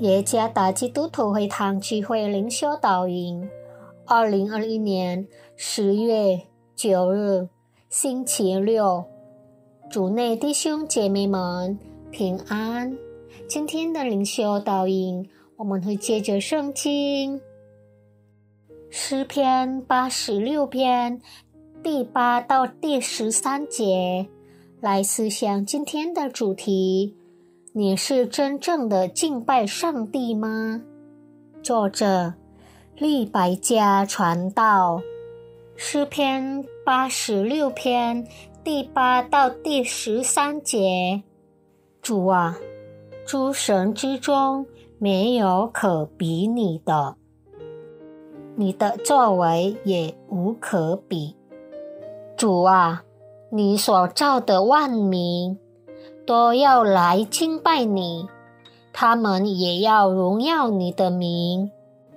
耶加达基督徒会堂聚会灵修导引，二零二一年十月九日星期六，主内弟兄姐妹们平安。今天的灵修导引，我们会借着圣经诗篇八十六篇第八到第十三节来思想今天的主题。你是真正的敬拜上帝吗？作者：利百家传道，诗篇八十六篇第八到第十三节。主啊，诸神之中没有可比你的，你的作为也无可比。主啊，你所造的万民。都要来敬拜你，他们也要荣耀你的名，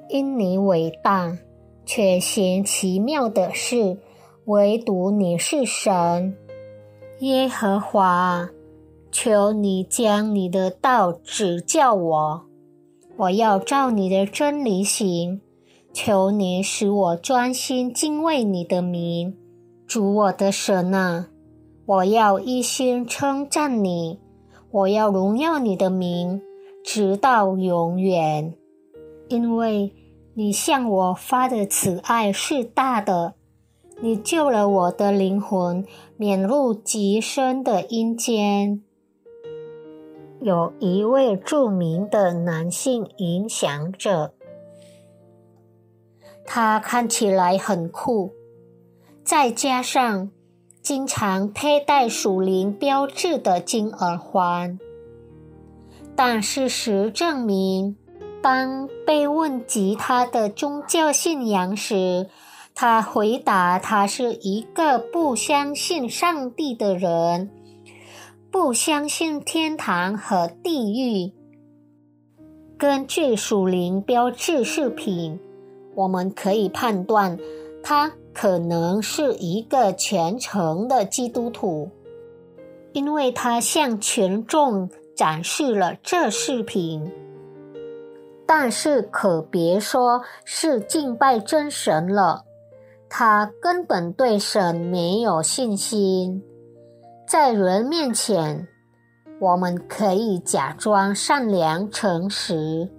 因你伟大，却行奇妙的事，唯独你是神，耶和华。求你将你的道指教我，我要照你的真理行。求你使我专心敬畏你的名，主我的神啊。我要一心称赞你，我要荣耀你的名，直到永远。因为你向我发的慈爱是大的，你救了我的灵魂，免入极深的阴间。有一位著名的男性影响者，他看起来很酷，再加上。经常佩戴属灵标志的金耳环，但事实证明，当被问及他的宗教信仰时，他回答：“他是一个不相信上帝的人，不相信天堂和地狱。”根据属灵标志视频，我们可以判断他。可能是一个虔诚的基督徒，因为他向群众展示了这视频。但是可别说是敬拜真神了，他根本对神没有信心。在人面前，我们可以假装善良诚实，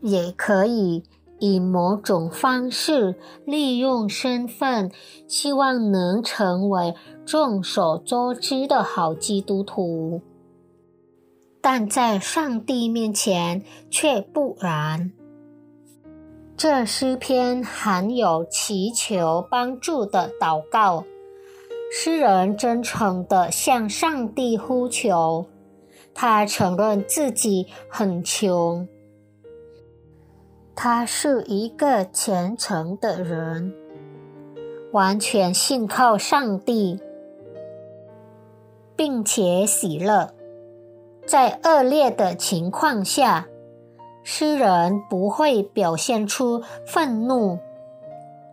也可以。以某种方式利用身份，希望能成为众所周知的好基督徒，但在上帝面前却不然。这诗篇含有祈求帮助的祷告，诗人真诚地向上帝呼求，他承认自己很穷。他是一个虔诚的人，完全信靠上帝，并且喜乐。在恶劣的情况下，诗人不会表现出愤怒、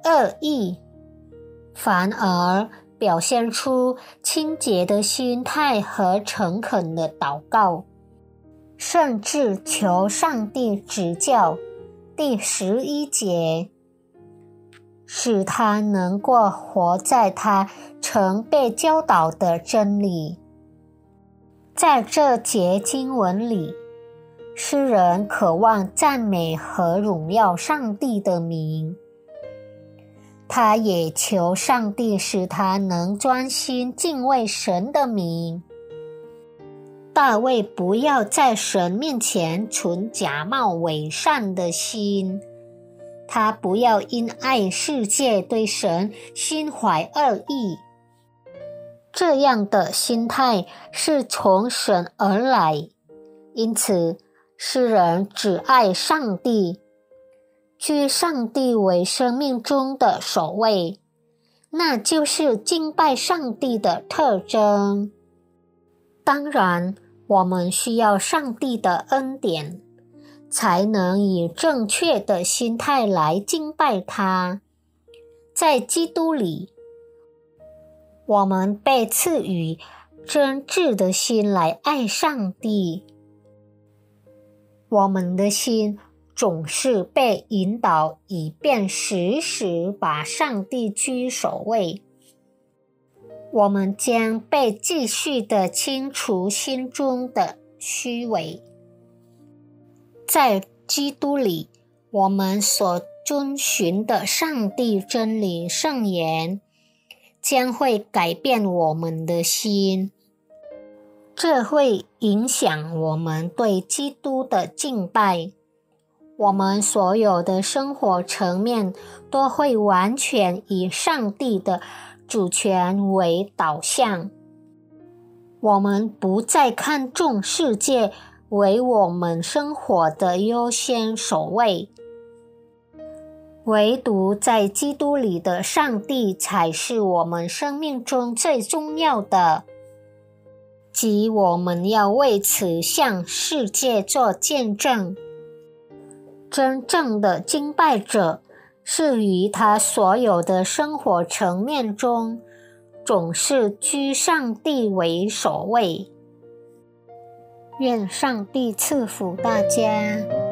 恶意，反而表现出清洁的心态和诚恳的祷告，甚至求上帝指教。第十一节，使他能够活在他曾被教导的真理。在这节经文里，诗人渴望赞美和荣耀上帝的名，他也求上帝使他能专心敬畏神的名。大卫不要在神面前存假冒伪善的心，他不要因爱世界对神心怀恶意。这样的心态是从神而来，因此诗人只爱上帝，居上帝为生命中的首位，那就是敬拜上帝的特征。当然。我们需要上帝的恩典，才能以正确的心态来敬拜他。在基督里，我们被赐予真挚的心来爱上帝。我们的心总是被引导，以便时时把上帝居首位。我们将被继续的清除心中的虚伪，在基督里，我们所遵循的上帝真理圣言将会改变我们的心，这会影响我们对基督的敬拜。我们所有的生活层面都会完全以上帝的。主权为导向，我们不再看重世界为我们生活的优先首位，唯独在基督里的上帝才是我们生命中最重要的，即我们要为此向世界做见证。真正的敬拜者。是于他所有的生活层面中总是居上帝为首位。愿上帝赐福大家。